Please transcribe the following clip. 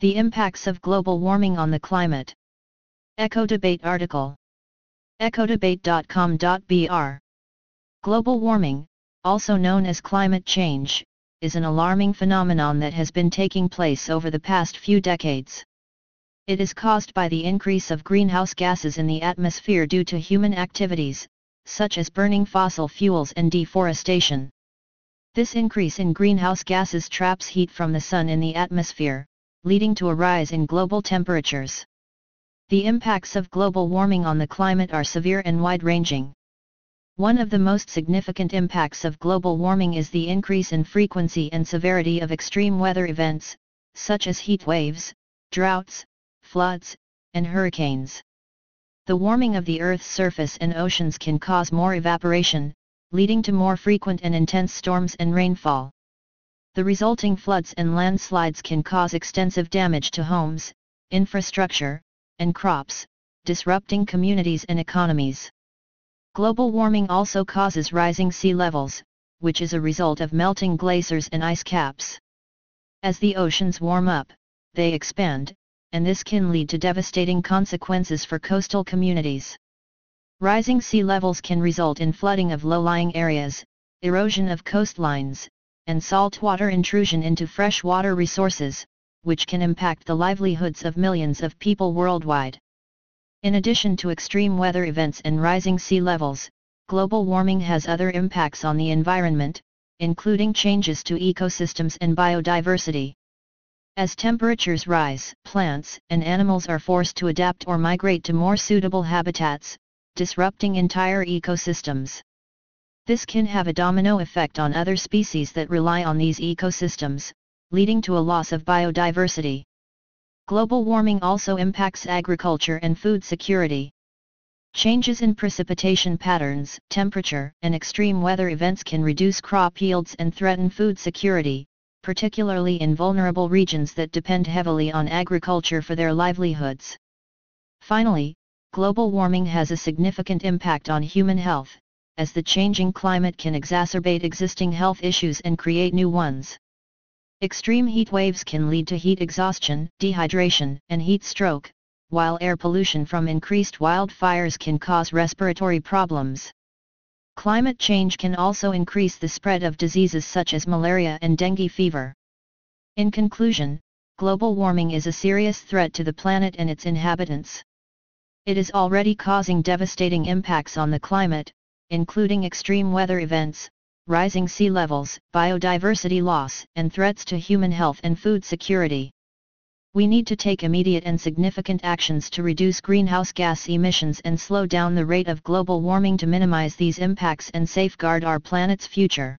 The impacts of global warming on the climate. EcoDebate article. ecodebate.com.br Global warming, also known as climate change, is an alarming phenomenon that has been taking place over the past few decades. It is caused by the increase of greenhouse gases in the atmosphere due to human activities, such as burning fossil fuels and deforestation. This increase in greenhouse gases traps heat from the sun in the atmosphere, leading to a rise in global temperatures. The impacts of global warming on the climate are severe and wide-ranging. One of the most significant impacts of global warming is the increase in frequency and severity of extreme weather events, such as heat waves, droughts, floods, and hurricanes. The warming of the Earth's surface and oceans can cause more evaporation, leading to more frequent and intense storms and rainfall. The resulting floods and landslides can cause extensive damage to homes, infrastructure, and crops, disrupting communities and economies. Global warming also causes rising sea levels, which is a result of melting glaciers and ice caps. As the oceans warm up, they expand, and this can lead to devastating consequences for coastal communities. Rising sea levels can result in flooding of low-lying areas, erosion of coastlines, and saltwater intrusion into freshwater resources, which can impact the livelihoods of millions of people worldwide. In addition to extreme weather events and rising sea levels, global warming has other impacts on the environment, including changes to ecosystems and biodiversity. As temperatures rise, plants and animals are forced to adapt or migrate to more suitable habitats, disrupting entire ecosystems. This can have a domino effect on other species that rely on these ecosystems, leading to a loss of biodiversity. Global warming also impacts agriculture and food security. Changes in precipitation patterns, temperature, and extreme weather events can reduce crop yields and threaten food security, particularly in vulnerable regions that depend heavily on agriculture for their livelihoods. Finally, global warming has a significant impact on human health, as the changing climate can exacerbate existing health issues and create new ones. Extreme heat waves can lead to heat exhaustion, dehydration, and heat stroke, while air pollution from increased wildfires can cause respiratory problems. Climate change can also increase the spread of diseases such as malaria and dengue fever. In conclusion, global warming is a serious threat to the planet and its inhabitants. It is already causing devastating impacts on the climate, including extreme weather events, rising sea levels, biodiversity loss, and threats to human health and food security. We need to take immediate and significant actions to reduce greenhouse gas emissions and slow down the rate of global warming to minimize these impacts and safeguard our planet's future.